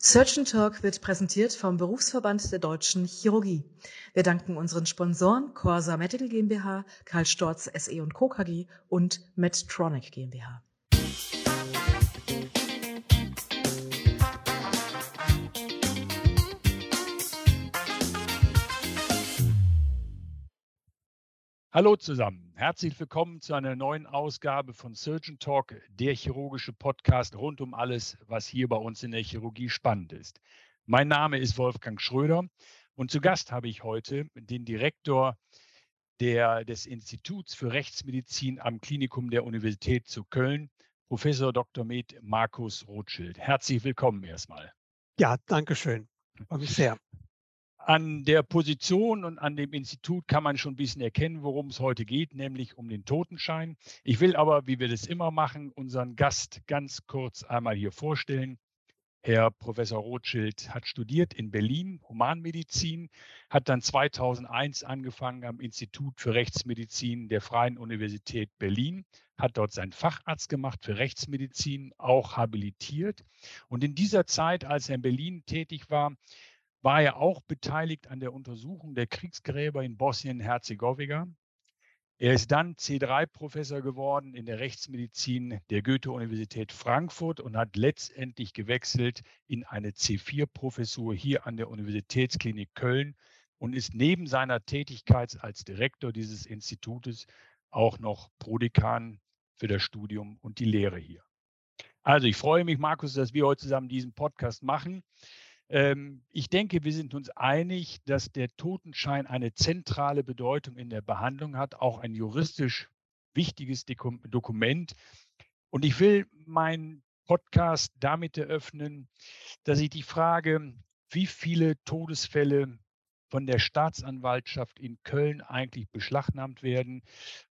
Surgeon Talk wird präsentiert vom Berufsverband der Deutschen Chirurgie. Wir danken unseren Sponsoren Corsa Medical GmbH, Karl Storz SE Co. KG und Medtronic GmbH. Hallo zusammen, herzlich willkommen zu einer neuen Ausgabe von Surgeon Talk, der chirurgische Podcast rund um alles, was hier bei uns in der Chirurgie spannend ist. Mein Name ist Wolfgang Schröder und zu Gast habe ich heute den Direktor der, des Instituts für Rechtsmedizin am Klinikum der Universität zu Köln, Professor Dr. Med Markus Rothschild. Herzlich willkommen erstmal. Ja, danke schön. Freue mich sehr. An der Position und an dem Institut kann man schon ein bisschen erkennen, worum es heute geht, nämlich um den Totenschein. Ich will aber, wie wir das immer machen, unseren Gast ganz kurz einmal hier vorstellen. Herr Professor Rothschild hat studiert in Berlin Humanmedizin, hat dann 2001 angefangen am Institut für Rechtsmedizin der Freien Universität Berlin, hat dort seinen Facharzt gemacht für Rechtsmedizin, auch habilitiert. Und in dieser Zeit, als er in Berlin tätig war, war er auch beteiligt an der Untersuchung der Kriegsgräber in Bosnien-Herzegowina. Er ist dann C3-Professor geworden in der Rechtsmedizin der Goethe-Universität Frankfurt und hat letztendlich gewechselt in eine C4-Professur hier an der Universitätsklinik Köln und ist neben seiner Tätigkeit als Direktor dieses Institutes auch noch Prodekan für das Studium und die Lehre hier. Also ich freue mich, Markus, dass wir heute zusammen diesen Podcast machen. Ähm, ich denke, wir sind uns einig, dass der Totenschein eine zentrale Bedeutung in der Behandlung hat, auch ein juristisch wichtiges Dokument. Und ich will meinen Podcast damit eröffnen, dass ich die Frage, wie viele Todesfälle von der Staatsanwaltschaft in Köln eigentlich beschlagnahmt werden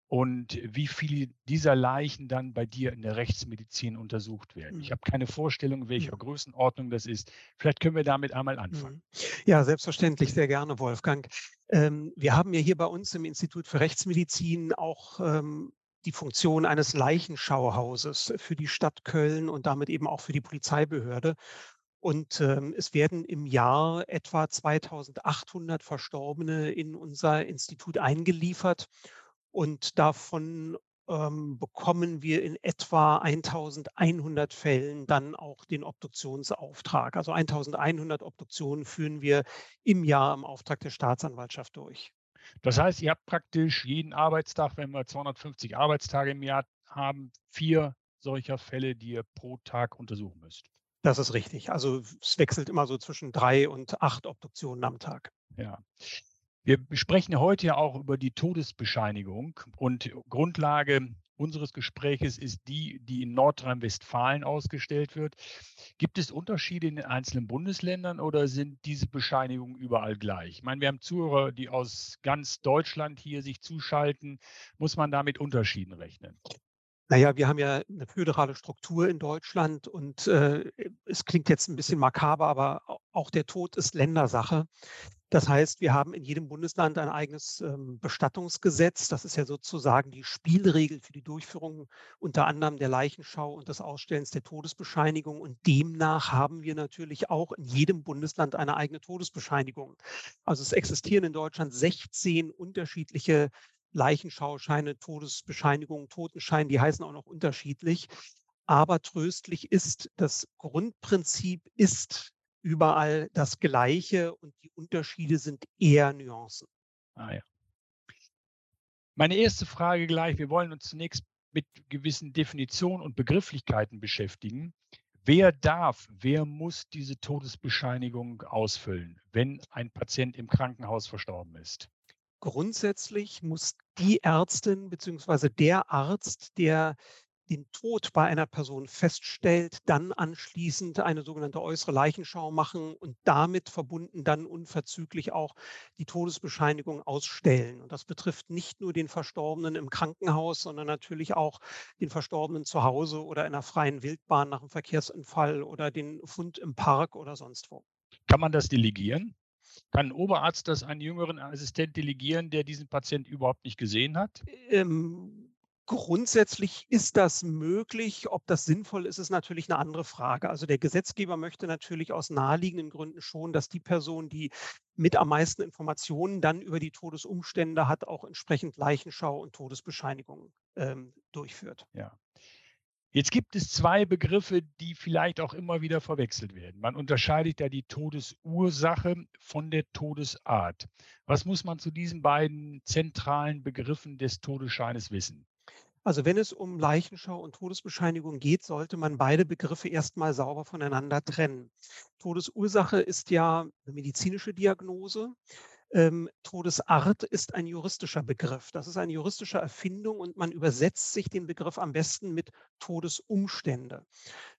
und wie viele dieser Leichen dann bei dir in der Rechtsmedizin untersucht werden. Ich mhm. habe keine Vorstellung, welcher mhm. Größenordnung das ist. Vielleicht können wir damit einmal anfangen. Mhm. Ja, selbstverständlich, sehr gerne, Wolfgang. Ähm, wir haben ja hier bei uns im Institut für Rechtsmedizin auch ähm, die Funktion eines Leichenschauhauses für die Stadt Köln und damit eben auch für die Polizeibehörde. Und ähm, es werden im Jahr etwa 2800 Verstorbene in unser Institut eingeliefert. Und davon ähm, bekommen wir in etwa 1100 Fällen dann auch den Obduktionsauftrag. Also 1100 Obduktionen führen wir im Jahr im Auftrag der Staatsanwaltschaft durch. Das heißt, ihr habt praktisch jeden Arbeitstag, wenn wir 250 Arbeitstage im Jahr haben, vier solcher Fälle, die ihr pro Tag untersuchen müsst. Das ist richtig. Also es wechselt immer so zwischen drei und acht Obduktionen am Tag. Ja. Wir sprechen heute ja auch über die Todesbescheinigung und Grundlage unseres Gespräches ist die, die in Nordrhein-Westfalen ausgestellt wird. Gibt es Unterschiede in den einzelnen Bundesländern oder sind diese Bescheinigungen überall gleich? Ich meine, wir haben Zuhörer, die aus ganz Deutschland hier sich zuschalten. Muss man da mit Unterschieden rechnen? Naja, wir haben ja eine föderale Struktur in Deutschland und äh, es klingt jetzt ein bisschen makaber, aber auch der Tod ist Ländersache. Das heißt, wir haben in jedem Bundesland ein eigenes ähm, Bestattungsgesetz. Das ist ja sozusagen die Spielregel für die Durchführung unter anderem der Leichenschau und des Ausstellens der Todesbescheinigung. Und demnach haben wir natürlich auch in jedem Bundesland eine eigene Todesbescheinigung. Also es existieren in Deutschland 16 unterschiedliche Leichenschauscheine, Todesbescheinigungen, Totenschein, die heißen auch noch unterschiedlich. Aber tröstlich ist, das Grundprinzip ist überall das Gleiche und die Unterschiede sind eher Nuancen. Ah ja. Meine erste Frage gleich, wir wollen uns zunächst mit gewissen Definitionen und Begrifflichkeiten beschäftigen. Wer darf, wer muss diese Todesbescheinigung ausfüllen, wenn ein Patient im Krankenhaus verstorben ist? Grundsätzlich muss die Ärztin bzw. der Arzt, der den Tod bei einer Person feststellt, dann anschließend eine sogenannte äußere Leichenschau machen und damit verbunden dann unverzüglich auch die Todesbescheinigung ausstellen. Und das betrifft nicht nur den Verstorbenen im Krankenhaus, sondern natürlich auch den Verstorbenen zu Hause oder in einer freien Wildbahn nach einem Verkehrsunfall oder den Fund im Park oder sonst wo. Kann man das delegieren? Kann ein Oberarzt das einen jüngeren Assistent delegieren, der diesen Patient überhaupt nicht gesehen hat? Ähm, Grundsätzlich ist das möglich. Ob das sinnvoll ist, ist natürlich eine andere Frage. Also der Gesetzgeber möchte natürlich aus naheliegenden Gründen schon, dass die Person, die mit am meisten Informationen dann über die Todesumstände hat, auch entsprechend Leichenschau und Todesbescheinigungen ähm, durchführt. Ja. Jetzt gibt es zwei Begriffe, die vielleicht auch immer wieder verwechselt werden. Man unterscheidet ja die Todesursache von der Todesart. Was muss man zu diesen beiden zentralen Begriffen des Todesscheines wissen? Also wenn es um Leichenschau und Todesbescheinigung geht, sollte man beide Begriffe erstmal sauber voneinander trennen. Todesursache ist ja eine medizinische Diagnose. Ähm, Todesart ist ein juristischer Begriff. Das ist eine juristische Erfindung und man übersetzt sich den Begriff am besten mit Todesumstände.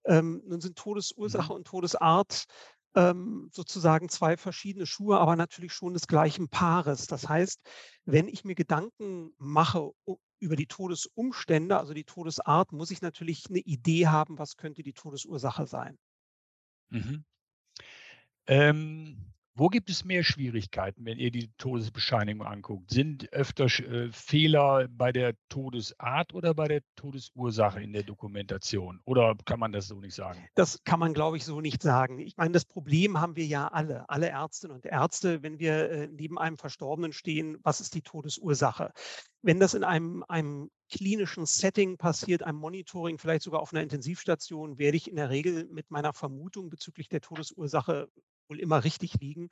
Ähm, nun sind Todesursache mhm. und Todesart ähm, sozusagen zwei verschiedene Schuhe, aber natürlich schon des gleichen Paares. Das heißt, wenn ich mir Gedanken mache über die Todesumstände, also die Todesart, muss ich natürlich eine Idee haben, was könnte die Todesursache sein. Mhm. Ähm, wo gibt es mehr Schwierigkeiten, wenn ihr die Todesbescheinigung anguckt? Sind öfter äh, Fehler bei der Todesart oder bei der Todesursache in der Dokumentation? Oder kann man das so nicht sagen? Das kann man, glaube ich, so nicht sagen. Ich meine, das Problem haben wir ja alle, alle Ärztinnen und Ärzte, wenn wir äh, neben einem Verstorbenen stehen, was ist die Todesursache? Wenn das in einem, einem klinischen Setting passiert, einem Monitoring, vielleicht sogar auf einer Intensivstation, werde ich in der Regel mit meiner Vermutung bezüglich der Todesursache wohl immer richtig liegen.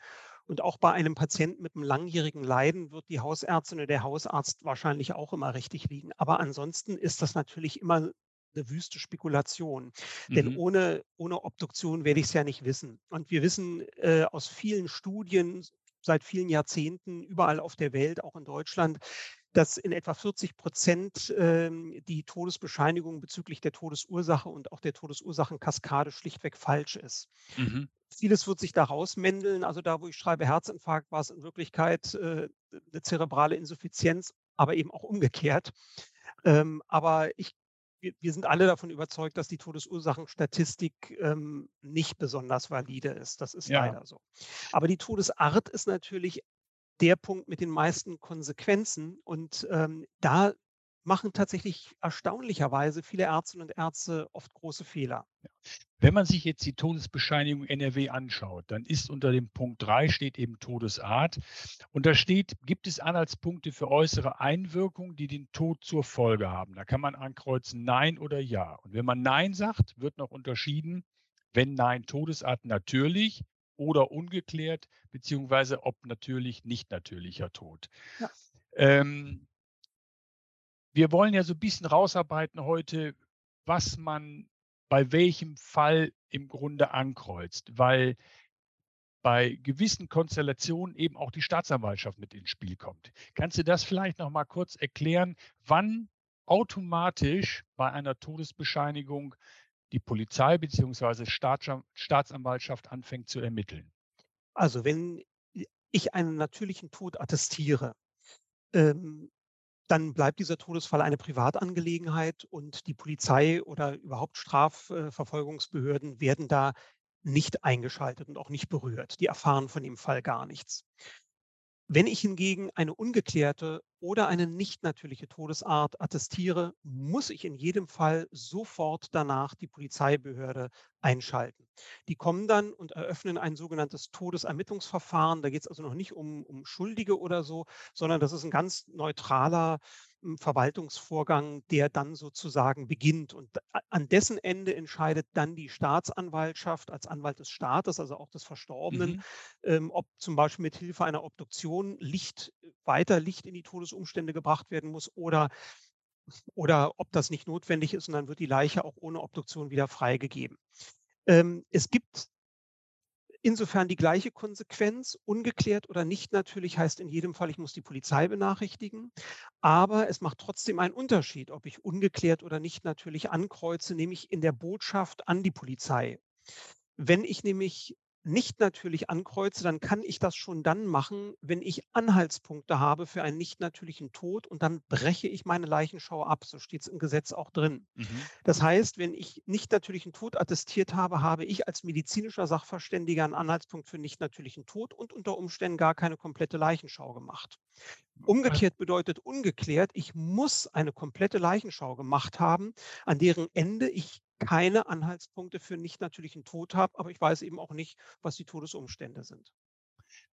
Und auch bei einem Patienten mit einem langjährigen Leiden wird die Hausärztin oder der Hausarzt wahrscheinlich auch immer richtig liegen. Aber ansonsten ist das natürlich immer eine wüste Spekulation. Mhm. Denn ohne, ohne Obduktion werde ich es ja nicht wissen. Und wir wissen äh, aus vielen Studien seit vielen Jahrzehnten überall auf der Welt, auch in Deutschland, dass in etwa 40 Prozent ähm, die Todesbescheinigung bezüglich der Todesursache und auch der Todesursachenkaskade schlichtweg falsch ist. Mhm. Vieles wird sich da rausmändeln. Also da, wo ich schreibe Herzinfarkt, war es in Wirklichkeit äh, eine zerebrale Insuffizienz, aber eben auch umgekehrt. Ähm, aber ich, wir, wir, sind alle davon überzeugt, dass die Todesursachenstatistik ähm, nicht besonders valide ist. Das ist ja. leider so. Aber die Todesart ist natürlich der Punkt mit den meisten Konsequenzen. Und ähm, da machen tatsächlich erstaunlicherweise viele Ärztinnen und Ärzte oft große Fehler. Wenn man sich jetzt die Todesbescheinigung NRW anschaut, dann ist unter dem Punkt 3 steht eben Todesart. Und da steht, gibt es Anhaltspunkte für äußere Einwirkungen, die den Tod zur Folge haben. Da kann man ankreuzen Nein oder Ja. Und wenn man Nein sagt, wird noch unterschieden, wenn Nein Todesart natürlich, oder ungeklärt, beziehungsweise ob natürlich nicht natürlicher Tod. Ja. Ähm, wir wollen ja so ein bisschen rausarbeiten heute, was man bei welchem Fall im Grunde ankreuzt, weil bei gewissen Konstellationen eben auch die Staatsanwaltschaft mit ins Spiel kommt. Kannst du das vielleicht noch mal kurz erklären, wann automatisch bei einer Todesbescheinigung die Polizei bzw. Staatsanwaltschaft anfängt zu ermitteln? Also wenn ich einen natürlichen Tod attestiere, ähm, dann bleibt dieser Todesfall eine Privatangelegenheit und die Polizei oder überhaupt Strafverfolgungsbehörden werden da nicht eingeschaltet und auch nicht berührt. Die erfahren von dem Fall gar nichts. Wenn ich hingegen eine ungeklärte oder eine nicht natürliche Todesart attestiere, muss ich in jedem Fall sofort danach die Polizeibehörde einschalten. Die kommen dann und eröffnen ein sogenanntes Todesermittlungsverfahren. Da geht es also noch nicht um, um Schuldige oder so, sondern das ist ein ganz neutraler Verwaltungsvorgang, der dann sozusagen beginnt. Und an dessen Ende entscheidet dann die Staatsanwaltschaft als Anwalt des Staates, also auch des Verstorbenen, mhm. ähm, ob zum Beispiel mit Hilfe einer Obduktion Licht, weiter Licht in die Todesumstände gebracht werden muss oder oder ob das nicht notwendig ist und dann wird die Leiche auch ohne Obduktion wieder freigegeben. Ähm, es gibt insofern die gleiche Konsequenz. Ungeklärt oder nicht natürlich heißt in jedem Fall, ich muss die Polizei benachrichtigen. Aber es macht trotzdem einen Unterschied, ob ich ungeklärt oder nicht natürlich ankreuze, nämlich in der Botschaft an die Polizei. Wenn ich nämlich nicht natürlich ankreuze, dann kann ich das schon dann machen, wenn ich Anhaltspunkte habe für einen nicht natürlichen Tod und dann breche ich meine Leichenschau ab. So steht es im Gesetz auch drin. Mhm. Das heißt, wenn ich nicht natürlichen Tod attestiert habe, habe ich als medizinischer Sachverständiger einen Anhaltspunkt für nicht natürlichen Tod und unter Umständen gar keine komplette Leichenschau gemacht. Umgekehrt bedeutet ungeklärt, ich muss eine komplette Leichenschau gemacht haben, an deren Ende ich keine Anhaltspunkte für nicht natürlichen Tod habe, aber ich weiß eben auch nicht, was die Todesumstände sind.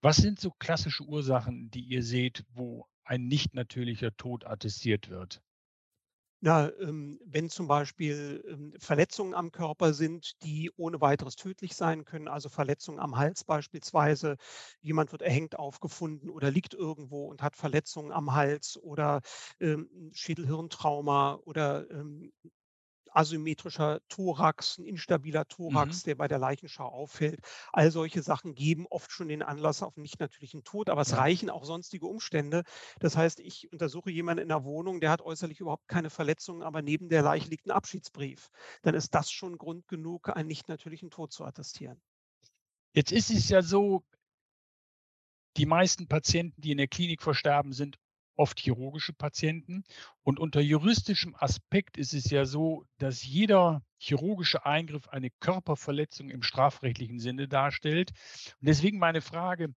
Was sind so klassische Ursachen, die ihr seht, wo ein nicht natürlicher Tod attestiert wird? Ja, ähm, wenn zum Beispiel ähm, Verletzungen am Körper sind, die ohne weiteres tödlich sein können, also Verletzungen am Hals beispielsweise, jemand wird erhängt aufgefunden oder liegt irgendwo und hat Verletzungen am Hals oder ähm, Schädelhirntrauma oder ähm, asymmetrischer Thorax, ein instabiler Thorax, mhm. der bei der Leichenschau auffällt. All solche Sachen geben oft schon den Anlass auf einen nicht natürlichen Tod, aber es reichen auch sonstige Umstände. Das heißt, ich untersuche jemanden in der Wohnung, der hat äußerlich überhaupt keine Verletzungen, aber neben der Leiche liegt ein Abschiedsbrief. Dann ist das schon Grund genug, einen nicht natürlichen Tod zu attestieren. Jetzt ist es ja so, die meisten Patienten, die in der Klinik versterben, sind oft chirurgische Patienten. Und unter juristischem Aspekt ist es ja so, dass jeder chirurgische Eingriff eine Körperverletzung im strafrechtlichen Sinne darstellt. Und deswegen meine Frage,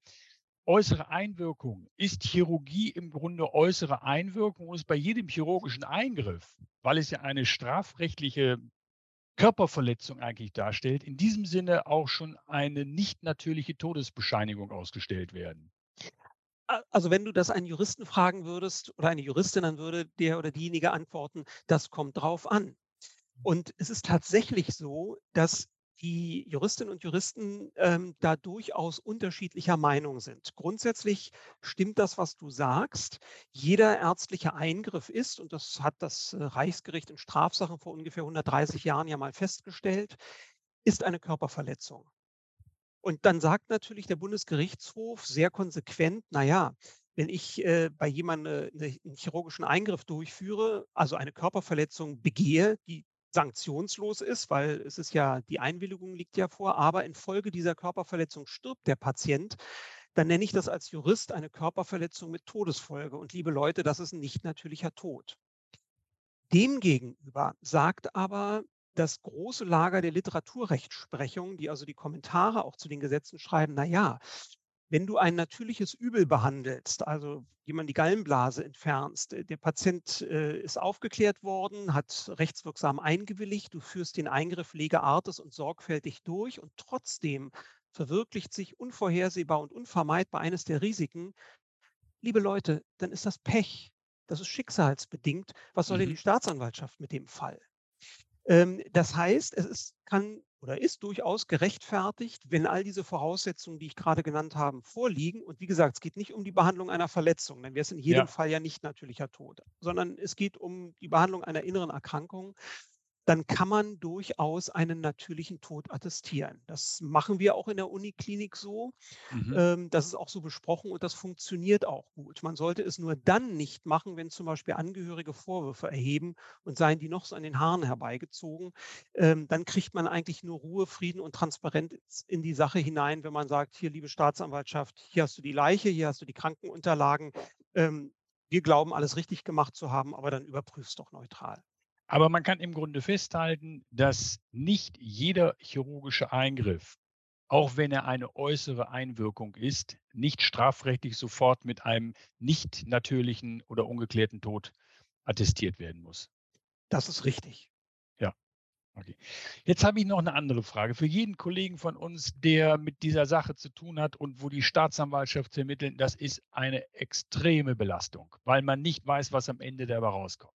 äußere Einwirkung. Ist Chirurgie im Grunde äußere Einwirkung und ist bei jedem chirurgischen Eingriff, weil es ja eine strafrechtliche Körperverletzung eigentlich darstellt, in diesem Sinne auch schon eine nicht natürliche Todesbescheinigung ausgestellt werden? Also wenn du das einen Juristen fragen würdest oder eine Juristin, dann würde der oder diejenige antworten, das kommt drauf an. Mhm. Und es ist tatsächlich so, dass die Juristinnen und Juristen ähm, da durchaus unterschiedlicher Meinung sind. Grundsätzlich stimmt das, was du sagst. Jeder ärztliche Eingriff ist, und das hat das äh, Reichsgericht in Strafsachen vor ungefähr 130 Jahren ja mal festgestellt, ist eine Körperverletzung. Und dann sagt natürlich der Bundesgerichtshof sehr konsequent, naja, wenn ich äh, bei jemandem äh, einen chirurgischen Eingriff durchführe, also eine Körperverletzung begehe, die sanktionslos ist, weil es ist ja, die Einwilligung liegt ja vor, aber infolge dieser Körperverletzung stirbt der Patient, dann nenne ich das als Jurist eine Körperverletzung mit Todesfolge. Und liebe Leute, das ist ein nicht natürlicher Tod. Demgegenüber sagt aber das große Lager der Literaturrechtsprechung, die also die Kommentare auch zu den Gesetzen schreiben, na ja, wenn du ein natürliches Übel behandelst, also jemand die Gallenblase entfernst, äh, der Patient äh, ist aufgeklärt worden, hat rechtswirksam eingewilligt, du führst den Eingriff legeartes und sorgfältig durch und trotzdem verwirklicht sich unvorhersehbar und unvermeidbar eines der Risiken, liebe Leute, dann ist das Pech. Das ist schicksalsbedingt. Was soll mhm. denn die Staatsanwaltschaft mit dem Fall? Ähm, das heißt, es ist, kann oder ist durchaus gerechtfertigt, wenn all diese Voraussetzungen, die ich gerade genannt habe, vorliegen. Und wie gesagt, es geht nicht um die Behandlung einer Verletzung, dann wäre es in jedem ja. Fall ja nicht natürlicher Tod, sondern es geht um die Behandlung einer inneren Erkrankung dann kann man durchaus einen natürlichen Tod attestieren. Das machen wir auch in der Uniklinik so. Mhm. Ähm, das ist auch so besprochen und das funktioniert auch gut. Man sollte es nur dann nicht machen, wenn zum Beispiel Angehörige Vorwürfe erheben und seien die noch so an den Haaren herbeigezogen. Ähm, dann kriegt man eigentlich nur Ruhe, Frieden und Transparenz in die Sache hinein, wenn man sagt, hier, liebe Staatsanwaltschaft, hier hast du die Leiche, hier hast du die Krankenunterlagen. Ähm, wir glauben, alles richtig gemacht zu haben, aber dann überprüf's doch neutral. Aber man kann im Grunde festhalten, dass nicht jeder chirurgische Eingriff, auch wenn er eine äußere Einwirkung ist, nicht strafrechtlich sofort mit einem nicht natürlichen oder ungeklärten Tod attestiert werden muss. Das ist richtig. Ja. Okay. Jetzt habe ich noch eine andere Frage. Für jeden Kollegen von uns, der mit dieser Sache zu tun hat und wo die Staatsanwaltschaft zu ermitteln, das ist eine extreme Belastung, weil man nicht weiß, was am Ende dabei rauskommt.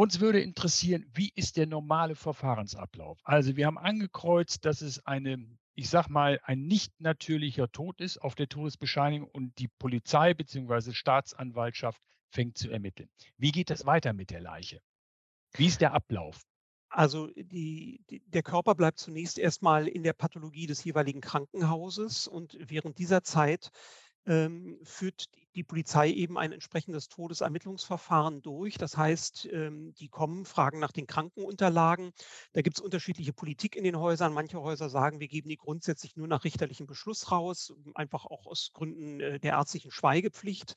Uns würde interessieren, wie ist der normale Verfahrensablauf? Also wir haben angekreuzt, dass es eine, ich sag mal, ein nicht natürlicher Tod ist auf der Todesbescheinigung und die Polizei bzw. Staatsanwaltschaft fängt zu ermitteln. Wie geht das weiter mit der Leiche? Wie ist der Ablauf? Also die, die, der Körper bleibt zunächst erstmal in der Pathologie des jeweiligen Krankenhauses und während dieser Zeit ähm, führt die Polizei eben ein entsprechendes Todesermittlungsverfahren durch. Das heißt, ähm, die kommen, fragen nach den Krankenunterlagen. Da gibt es unterschiedliche Politik in den Häusern. Manche Häuser sagen, wir geben die grundsätzlich nur nach richterlichem Beschluss raus, einfach auch aus Gründen äh, der ärztlichen Schweigepflicht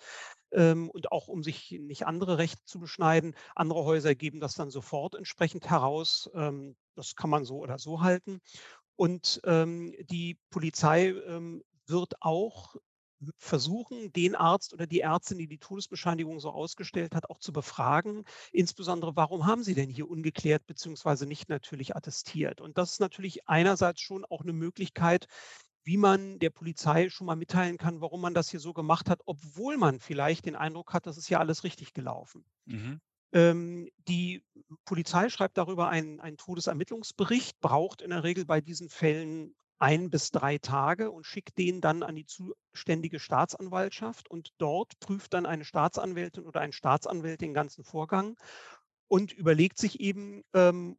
ähm, und auch um sich nicht andere Rechte zu beschneiden. Andere Häuser geben das dann sofort entsprechend heraus. Ähm, das kann man so oder so halten. Und ähm, die Polizei ähm, wird auch versuchen, den Arzt oder die Ärztin, die die Todesbescheinigung so ausgestellt hat, auch zu befragen. Insbesondere, warum haben Sie denn hier ungeklärt bzw. nicht natürlich attestiert? Und das ist natürlich einerseits schon auch eine Möglichkeit, wie man der Polizei schon mal mitteilen kann, warum man das hier so gemacht hat, obwohl man vielleicht den Eindruck hat, das ist ja alles richtig gelaufen. Mhm. Ähm, die Polizei schreibt darüber einen, einen Todesermittlungsbericht, braucht in der Regel bei diesen Fällen ein bis drei Tage und schickt den dann an die zuständige Staatsanwaltschaft und dort prüft dann eine Staatsanwältin oder ein Staatsanwalt den ganzen Vorgang und überlegt sich eben, ähm,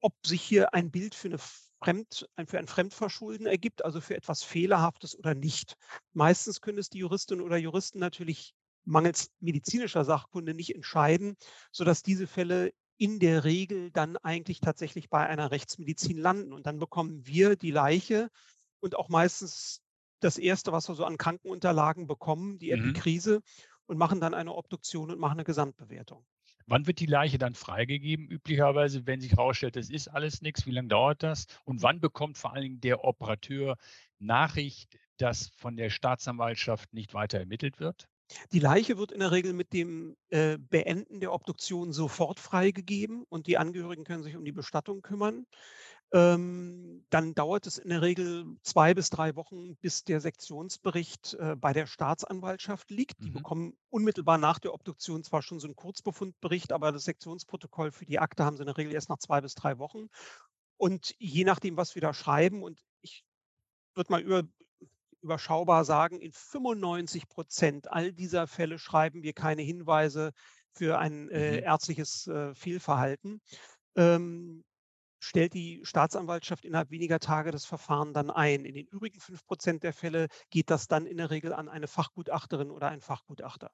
ob sich hier ein Bild für, eine Fremd, für ein Fremdverschulden ergibt, also für etwas Fehlerhaftes oder nicht. Meistens können es die Juristinnen oder Juristen natürlich mangels medizinischer Sachkunde nicht entscheiden, sodass diese Fälle in der Regel dann eigentlich tatsächlich bei einer Rechtsmedizin landen. Und dann bekommen wir die Leiche und auch meistens das Erste, was wir so an Krankenunterlagen bekommen, die mhm. Epikrise und machen dann eine Obduktion und machen eine Gesamtbewertung. Wann wird die Leiche dann freigegeben, üblicherweise, wenn sich herausstellt, es ist alles nichts? Wie lange dauert das? Und wann bekommt vor allen Dingen der Operateur Nachricht, dass von der Staatsanwaltschaft nicht weiter ermittelt wird? Die Leiche wird in der Regel mit dem äh, Beenden der Obduktion sofort freigegeben und die Angehörigen können sich um die Bestattung kümmern. Ähm, dann dauert es in der Regel zwei bis drei Wochen, bis der Sektionsbericht äh, bei der Staatsanwaltschaft liegt. Die mhm. bekommen unmittelbar nach der Obduktion zwar schon so einen Kurzbefundbericht, aber das Sektionsprotokoll für die Akte haben sie in der Regel erst nach zwei bis drei Wochen. Und je nachdem, was wir da schreiben, und ich würde mal über, überschaubar sagen, in 95 Prozent all dieser Fälle schreiben wir keine Hinweise für ein äh, mhm. ärztliches äh, Fehlverhalten. Ähm, stellt die Staatsanwaltschaft innerhalb weniger Tage das Verfahren dann ein. In den übrigen 5 Prozent der Fälle geht das dann in der Regel an eine Fachgutachterin oder einen Fachgutachter.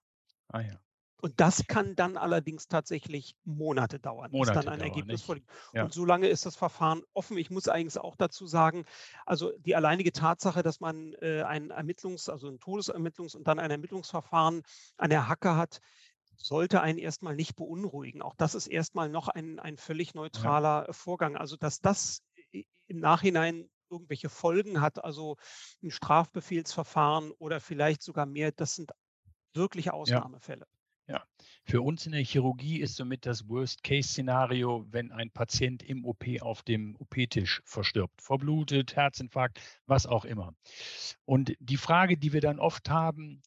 Ah ja. Und das kann dann allerdings tatsächlich Monate dauern, Monate bis dann ein dauern, Ergebnis vorliegt. Ja. Und solange ist das Verfahren offen. Ich muss eigentlich auch dazu sagen, also die alleinige Tatsache, dass man äh, ein Ermittlungs-, also ein Todesermittlungs- und dann ein Ermittlungsverfahren an der Hacke hat, sollte einen erstmal nicht beunruhigen. Auch das ist erstmal noch ein, ein völlig neutraler ja. Vorgang. Also dass das im Nachhinein irgendwelche Folgen hat, also ein Strafbefehlsverfahren oder vielleicht sogar mehr, das sind wirkliche Ausnahmefälle. Ja. Für uns in der Chirurgie ist somit das Worst-Case-Szenario, wenn ein Patient im OP auf dem OP-Tisch verstirbt, verblutet, Herzinfarkt, was auch immer. Und die Frage, die wir dann oft haben,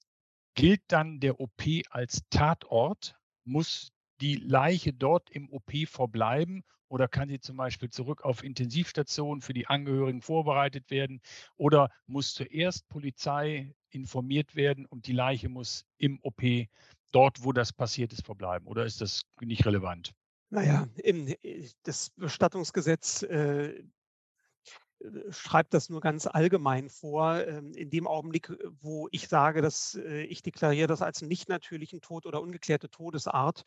gilt dann der OP als Tatort? Muss die Leiche dort im OP verbleiben oder kann sie zum Beispiel zurück auf Intensivstationen für die Angehörigen vorbereitet werden? Oder muss zuerst Polizei informiert werden und die Leiche muss im OP dort, wo das passiert ist, verbleiben? Oder ist das nicht relevant? Naja, im, äh, das Bestattungsgesetz äh, schreibt das nur ganz allgemein vor. Ähm, in dem Augenblick, wo ich sage, dass ich deklariere das als nicht natürlichen Tod oder ungeklärte Todesart,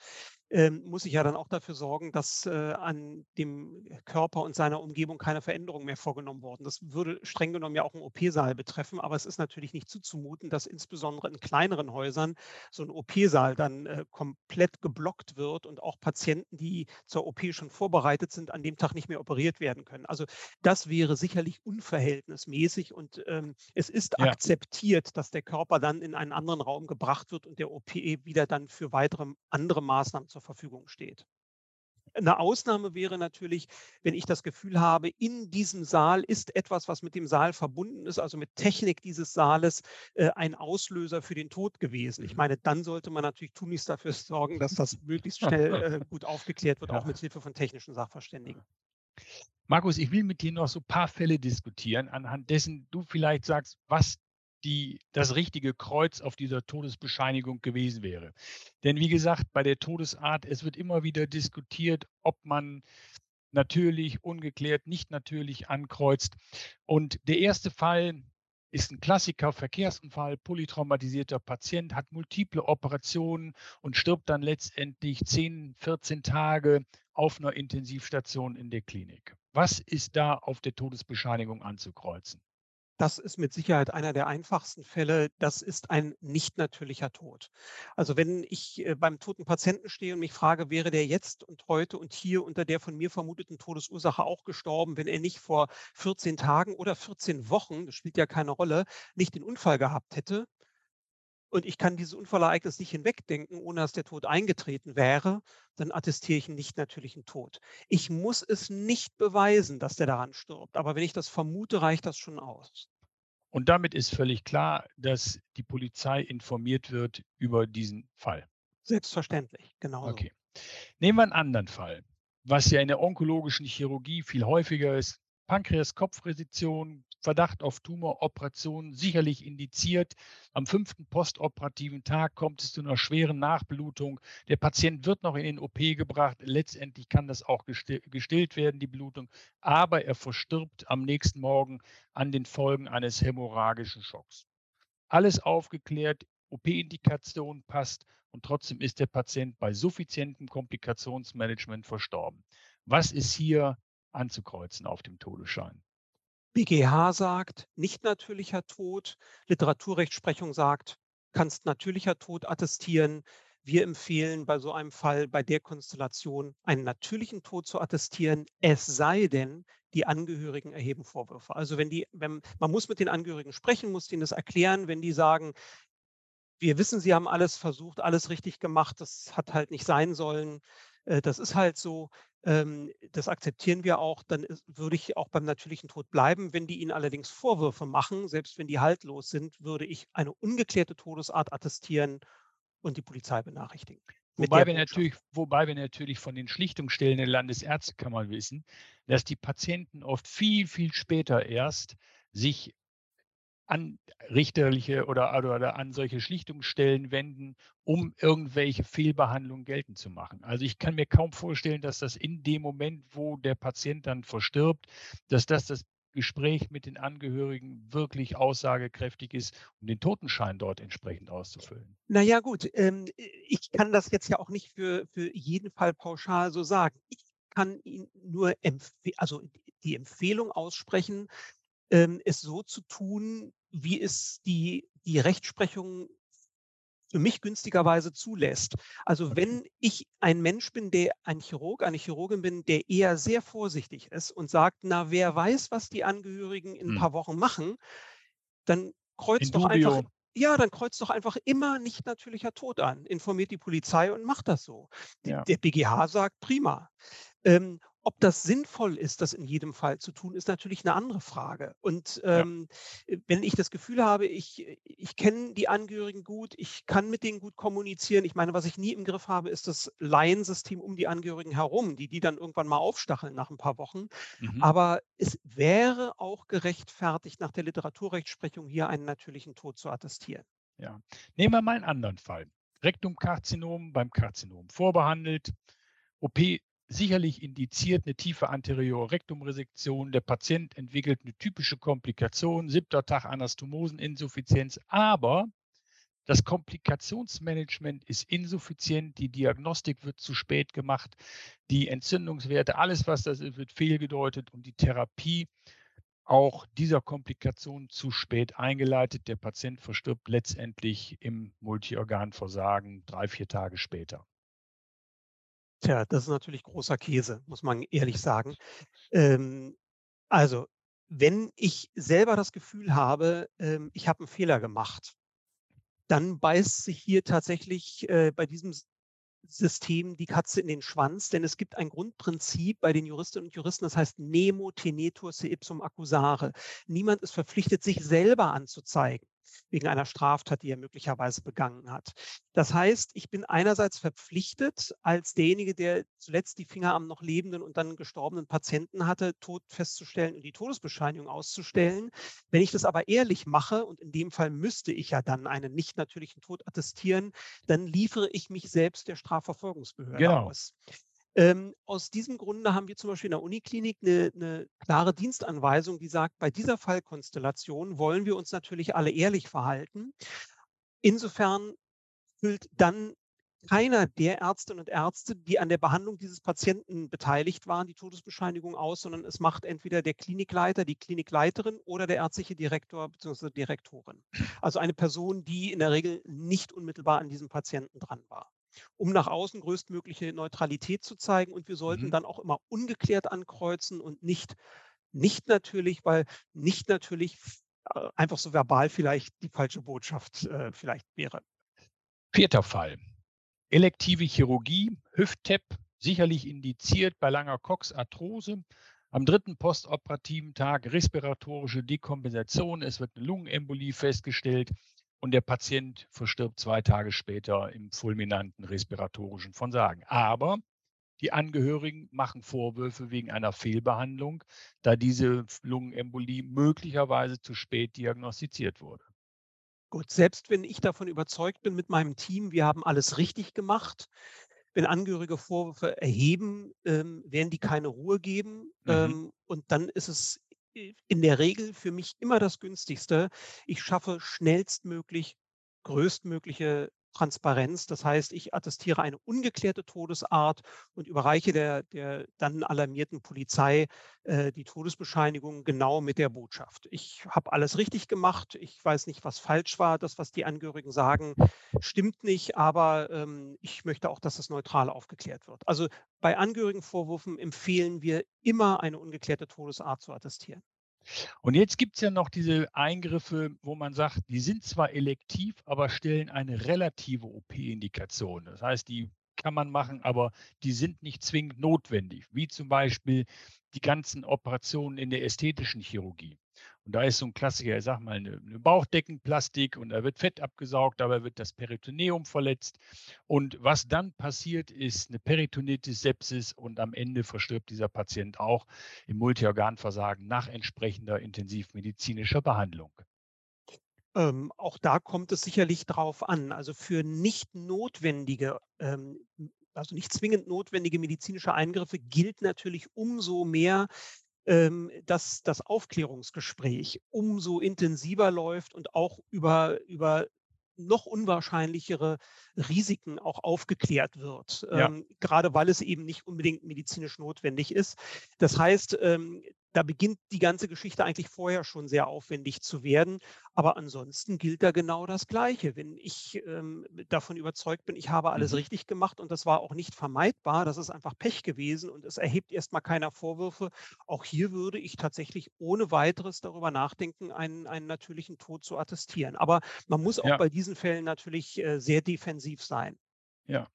ähm, muss ich ja dann auch dafür sorgen, dass äh, an dem Körper und seiner Umgebung keine Veränderungen mehr vorgenommen wurden. Das würde streng genommen ja auch einen OP-Saal betreffen, aber es ist natürlich nicht zuzumuten, dass insbesondere in kleineren Häusern so ein OP-Saal dann äh, komplett geblockt wird und auch Patienten, die zur OP schon vorbereitet sind, an dem Tag nicht mehr operiert werden können. Also das wäre sicherlich unverhältnismäßig und ähm, es ist ja. akzeptiert, dass der Körper dann in einen anderen Raum gebracht wird und der OP wieder dann für weitere andere Maßnahmen zur Verfügung steht. Eine Ausnahme wäre natürlich, wenn ich das Gefühl habe, in diesem Saal ist etwas, was mit dem Saal verbunden ist, also mit Technik dieses Saales, äh, ein Auslöser für den Tod gewesen. Ich mhm. meine, dann sollte man natürlich tunlichst dafür sorgen, dass das möglichst schnell äh, gut aufgeklärt wird, auch mit Hilfe von technischen Sachverständigen. Markus, ich will mit dir noch so ein paar Fälle diskutieren, anhand dessen du vielleicht sagst, was die, das richtige Kreuz auf dieser Todesbescheinigung gewesen wäre. Denn wie gesagt, bei der Todesart, es wird immer wieder diskutiert, ob man natürlich, ungeklärt, nicht natürlich ankreuzt. Und der erste Fall, ist ein Klassiker, Verkehrsunfall, polytraumatisierter Patient, hat multiple Operationen und stirbt dann letztendlich 10, 14 Tage auf einer Intensivstation in der Klinik. Was ist da auf der Todesbescheinigung anzukreuzen? Das ist mit Sicherheit einer der einfachsten Fälle. Das ist ein nicht natürlicher Tod. Also wenn ich äh, beim toten Patienten stehe und mich frage, wäre der jetzt und heute und hier unter der von mir vermuteten Todesursache auch gestorben, wenn er nicht vor 14 Tagen oder 14 Wochen, das spielt ja keine Rolle, nicht den Unfall gehabt hätte, und ich kann dieses Unfallereignis nicht hinwegdenken, ohne dass der Tod eingetreten wäre, dann attestiere ich einen nicht natürlichen Tod. Ich muss es nicht beweisen, dass der daran stirbt, aber wenn ich das vermute, reicht das schon aus. Und damit ist völlig klar, dass die Polizei informiert wird über diesen Fall. Selbstverständlich, genau. Okay. Nehmen wir einen anderen Fall, was ja in der onkologischen Chirurgie viel häufiger ist. Pankreas-Kopfresition, Verdacht auf Tumoroperationen, sicherlich indiziert. Am fünften postoperativen Tag kommt es zu einer schweren Nachblutung. Der Patient wird noch in den OP gebracht. Letztendlich kann das auch gestillt werden, die Blutung. Aber er verstirbt am nächsten Morgen an den Folgen eines hämorrhagischen Schocks. Alles aufgeklärt, OP-Indikation passt und trotzdem ist der Patient bei suffizientem Komplikationsmanagement verstorben. Was ist hier anzukreuzen auf dem Todesschein. BGH sagt, nicht natürlicher Tod. Literaturrechtsprechung sagt, kannst natürlicher Tod attestieren. Wir empfehlen bei so einem Fall, bei der Konstellation, einen natürlichen Tod zu attestieren, es sei denn, die Angehörigen erheben Vorwürfe. Also wenn die, wenn, man muss mit den Angehörigen sprechen, muss ihnen das erklären, wenn die sagen, wir wissen, sie haben alles versucht, alles richtig gemacht, das hat halt nicht sein sollen, äh, das ist halt so, ähm, das akzeptieren wir auch, dann würde ich auch beim natürlichen Tod bleiben. Wenn die ihnen allerdings Vorwürfe machen, selbst wenn die haltlos sind, würde ich eine ungeklärte Todesart attestieren und die Polizei benachrichtigen. Wobei wir, natürlich, wobei wir natürlich von den Schlichtungsstellen der Landesärztekammer wissen, dass die Patienten oft viel, viel später erst sich an richterliche oder, oder, an solche Schlichtungsstellen wenden, um irgendwelche Fehlbehandlungen geltend zu machen. Also ich kann mir kaum vorstellen, dass das in dem Moment, wo der Patient dann verstirbt, dass das das Gespräch mit den Angehörigen wirklich aussagekräftig ist, um den Totenschein dort entsprechend auszufüllen. Naja gut, ähm, ich kann das jetzt ja auch nicht für, für jeden Fall pauschal so sagen. Ich kann Ihnen nur also die Empfehlung aussprechen, ähm, es so zu tun, wie es die, die Rechtsprechung für mich günstigerweise zulässt. Also wenn ich ein Mensch bin, der ein Chirurg, eine Chirurgin bin, der eher sehr vorsichtig ist und sagt, na, wer weiß, was die Angehörigen in ein hm. paar Wochen machen, dann kreuzt doch einfach, ja, dann kreuzt doch einfach immer nicht natürlicher Tod an, informiert die Polizei und macht das so. Ja. Der BGH sagt, prima. Ähm, ob das sinnvoll ist, das in jedem Fall zu tun, ist natürlich eine andere Frage. Und ähm, ja. Äh, wenn ich das Gefühl habe, ich, ich kenne die Angehörigen gut, ich kann mit denen gut kommunizieren. Ich meine, was ich nie im Griff habe, ist das Laiensystem um die Angehörigen herum, die die dann irgendwann mal aufstacheln nach ein paar Wochen. Mhm. Aber es wäre auch gerechtfertigt, nach der Literaturrechtsprechung hier einen natürlichen Tod zu attestieren. Ja. Nehmen wir mal einen anderen Fall. Rektumkarzinom beim Karzinom vorbehandelt. OP sicherlich indiziert eine tiefe anteriore Rektumresektion. Der Patient entwickelt eine typische Komplikation, siebter Tag Anastomoseninsuffizienz, aber das Komplikationsmanagement ist insuffizient, die Diagnostik wird zu spät gemacht, die Entzündungswerte, alles was das ist, wird fehlgedeutet und die Therapie auch dieser Komplikation zu spät eingeleitet. Der Patient verstirbt letztendlich im Multiorganversagen drei, vier Tage später. Tja, das ist natürlich großer Käse, muss man ehrlich sagen. Ähm, also, wenn ich selber das Gefühl habe, ähm, ich habe einen Fehler gemacht, dann beißt sich hier tatsächlich äh, bei diesem System die Katze in den Schwanz, denn es gibt ein Grundprinzip bei den Juristinnen und Juristen, das heißt Nemo tenetur se ipsum accusare. Niemand ist verpflichtet, sich selber anzuzeigen wegen einer Straftat, die er möglicherweise begangen hat. Das heißt, ich bin einerseits verpflichtet, als derjenige, der zuletzt die Finger am noch lebenden und dann gestorbenen Patienten hatte, tot festzustellen und die Todesbescheinigung auszustellen. Wenn ich das aber ehrlich mache, und in dem Fall müsste ich ja dann einen nicht natürlichen Tod attestieren, dann liefere ich mich selbst der Strafverfolgungsbehörde genau. aus. Ähm, aus diesem Grunde haben wir zum Beispiel in der Uniklinik eine, eine klare Dienstanweisung, die sagt, bei dieser Fallkonstellation wollen wir uns natürlich alle ehrlich verhalten. Insofern füllt dann keiner der Ärztinnen und Ärzte, die an der Behandlung dieses Patienten beteiligt waren, die Todesbescheinigung aus, sondern es macht entweder der Klinikleiter, die Klinikleiterin oder der ärztliche Direktor bzw. Direktorin. Also eine Person, die in der Regel nicht unmittelbar an diesem Patienten dran war. Um nach außen größtmögliche Neutralität zu zeigen und wir sollten mhm. dann auch immer ungeklärt ankreuzen und nicht nicht natürlich, weil nicht natürlich äh, einfach so verbal vielleicht die falsche Botschaft äh, vielleicht wäre. Vierter Fall. Elektive Chirurgie, Hüft-TEP, sicherlich indiziert bei langer Cox-Arthrose. Am dritten postoperativen Tag respiratorische Dekompensation. Es wird eine Lungenembolie festgestellt und der Patient verstirbt zwei Tage später im fulminanten respiratorischen Versagen. Aber die Angehörigen machen Vorwürfe wegen einer Fehlbehandlung, da diese Lungenembolie möglicherweise zu spät diagnostiziert wurde. Gut, selbst wenn ich davon überzeugt bin mit meinem Team, wir haben alles richtig gemacht, wenn Angehörige Vorwürfe erheben, ähm, werden die keine Ruhe geben. Mhm. Ähm, und dann ist es in der Regel für mich immer das günstigste. Ich schaffe schnellstmöglich größtmögliche Transparenz. Das heißt, ich attestiere eine ungeklärte Todesart und überreiche der, der dann alarmierten Polizei äh, die Todesbescheinigung genau mit der Botschaft. Ich habe alles richtig gemacht. Ich weiß nicht, was falsch war. Das, was die Angehörigen sagen, stimmt nicht. Aber ähm, ich möchte auch, dass das neutral aufgeklärt wird. Also bei Angehörigenvorwürfen empfehlen wir immer eine ungeklärte Todesart zu attestieren. Und jetzt gibt es ja noch diese Eingriffe, wo man sagt, die sind zwar elektiv, aber stellen eine relative OP-Indikation. Das heißt, die kann man machen, aber die sind nicht zwingend notwendig, wie zum Beispiel die ganzen Operationen in der ästhetischen Chirurgie. Und da ist so ein Klassiker, ich sag mal, eine, eine Bauchdeckenplastik und da wird Fett abgesaugt, dabei wird das Peritoneum verletzt. Und was dann passiert, ist eine Peritonitis, Sepsis und am Ende verstirbt dieser Patient auch im Multiorganversagen nach entsprechender intensivmedizinischer Behandlung. Ähm, auch da kommt es sicherlich drauf an. Also für nicht notwendige, ähm, also nicht zwingend notwendige medizinische Eingriffe gilt natürlich umso mehr ähm, dass das Aufklärungsgespräch umso intensiver läuft und auch über, über noch unwahrscheinlichere Risiken auch aufgeklärt wird, ja. ähm, gerade weil es eben nicht unbedingt medizinisch notwendig ist. Das heißt, ähm, da beginnt die ganze Geschichte eigentlich vorher schon sehr aufwendig zu werden. Aber ansonsten gilt da genau das Gleiche. Wenn ich ähm, davon überzeugt bin, ich habe alles mhm. richtig gemacht und das war auch nicht vermeidbar, das ist einfach Pech gewesen und es erhebt erstmal keiner Vorwürfe. Auch hier würde ich tatsächlich ohne weiteres darüber nachdenken, einen, einen natürlichen Tod zu attestieren. Aber man muss auch ja. bei diesen Fällen natürlich äh, sehr defensiv sein. Ja.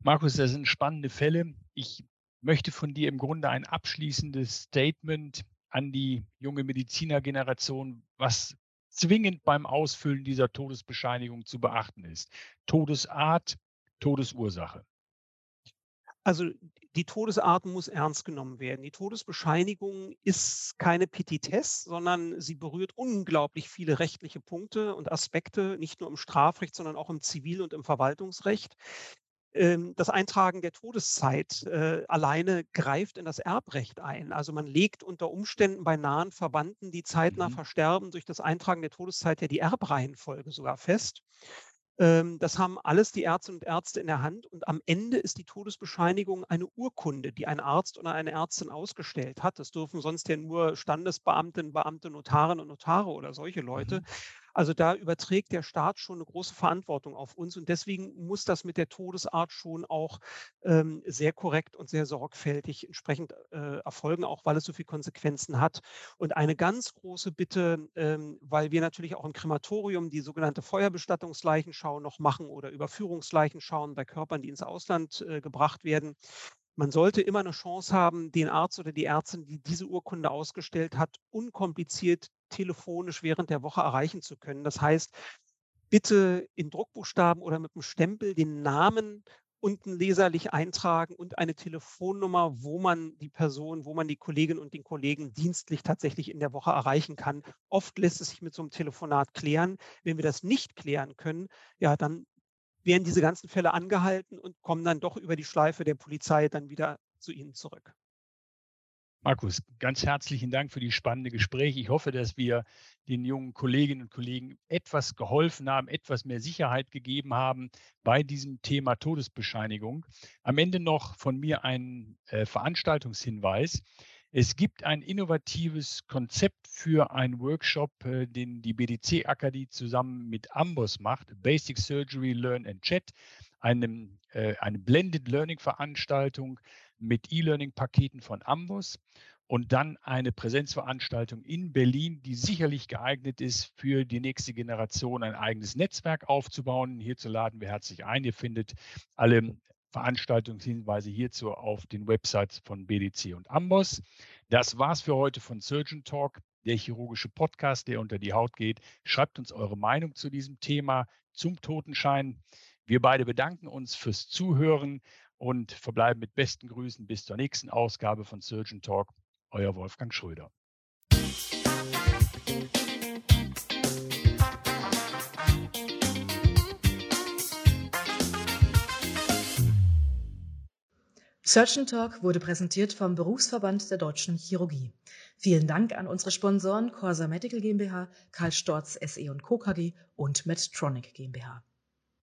Markus, das sind spannende Fälle. Ich möchte von dir im Grunde ein abschließendes Statement an die junge Medizinergeneration, was zwingend beim Ausfüllen dieser Todesbescheinigung zu beachten ist. Todesart, Todesursache. Also die Todesart muss ernst genommen werden. Die Todesbescheinigung ist keine Petitesse, sondern sie berührt unglaublich viele rechtliche Punkte und Aspekte, nicht nur im Strafrecht, sondern auch im Zivil- und im Verwaltungsrecht. Ähm, das Eintragen der Todeszeit äh, alleine greift in das Erbrecht ein. Also man legt unter Umständen bei nahen Verwandten, die zeitnah mhm. versterben, durch das Eintragen der Todeszeit ja die Erbreihenfolge sogar fest. Ähm, das haben alles die Ärzte und Ärzte in der Hand und am Ende ist die Todesbescheinigung eine Urkunde, die ein Arzt oder eine Ärztin ausgestellt hat. Das dürfen sonst ja nur Standesbeamtinnen, Beamte, Notarinnen und Notare oder solche Leute. Mhm. Also da überträgt der Staat schon eine große Verantwortung auf uns und deswegen muss das mit der Todesart schon auch ähm, sehr korrekt und sehr sorgfältig entsprechend äh, erfolgen, auch weil es so viele Konsequenzen hat. Und eine ganz große Bitte, ähm, weil wir natürlich auch im Krematorium die sogenannte Feuerbestattungsleichenschau noch machen oder Überführungsleichenschauen bei Körpern, die ins Ausland äh, gebracht werden. Man sollte immer eine Chance haben, den Arzt oder die Ärztin, die diese Urkunde ausgestellt hat, unkompliziert telefonisch während der Woche erreichen zu können. Das heißt, bitte in Druckbuchstaben oder mit einem Stempel den Namen unten leserlich eintragen und eine Telefonnummer, wo man die Person, wo man die Kolleginnen und den Kollegen dienstlich tatsächlich in der Woche erreichen kann. Oft lässt es sich mit so einem Telefonat klären. Wenn wir das nicht klären können, ja, dann werden diese ganzen Fälle angehalten und kommen dann doch über die Schleife der Polizei dann wieder zu Ihnen zurück. Markus, ganz herzlichen Dank für die spannende Gespräche. Ich hoffe, dass wir den jungen Kolleginnen und Kollegen etwas geholfen haben, etwas mehr Sicherheit gegeben haben bei diesem Thema Todesbescheinigung. Am Ende noch von mir ein äh, Veranstaltungshinweis. Es gibt ein innovatives Konzept für einen Workshop, äh, den die BDC-Akademie zusammen mit Ambos macht, Basic Surgery Learn and Chat, einem, äh, eine Blended Learning Veranstaltung mit E-Learning-Paketen von Ambos und dann eine Präsenzveranstaltung in Berlin, die sicherlich geeignet ist, für die nächste Generation ein eigenes Netzwerk aufzubauen. Hierzu laden wir herzlich ein. Ihr findet alle Veranstaltungshinweise hierzu auf den Websites von BDC und Ambos. Das war's für heute von Surgeon Talk, der chirurgische Podcast, der unter die Haut geht. Schreibt uns eure Meinung zu diesem Thema, zum Totenschein. Wir beide bedanken uns fürs Zuhören und verbleiben mit besten Grüßen bis zur nächsten Ausgabe von Surgeon Talk. Euer Wolfgang Schröder. Surgeon Talk wurde präsentiert vom Berufsverband der Deutschen Chirurgie. Vielen Dank an unsere Sponsoren Corsa Medical GmbH, Karl Storz SE Co. KG und Medtronic GmbH.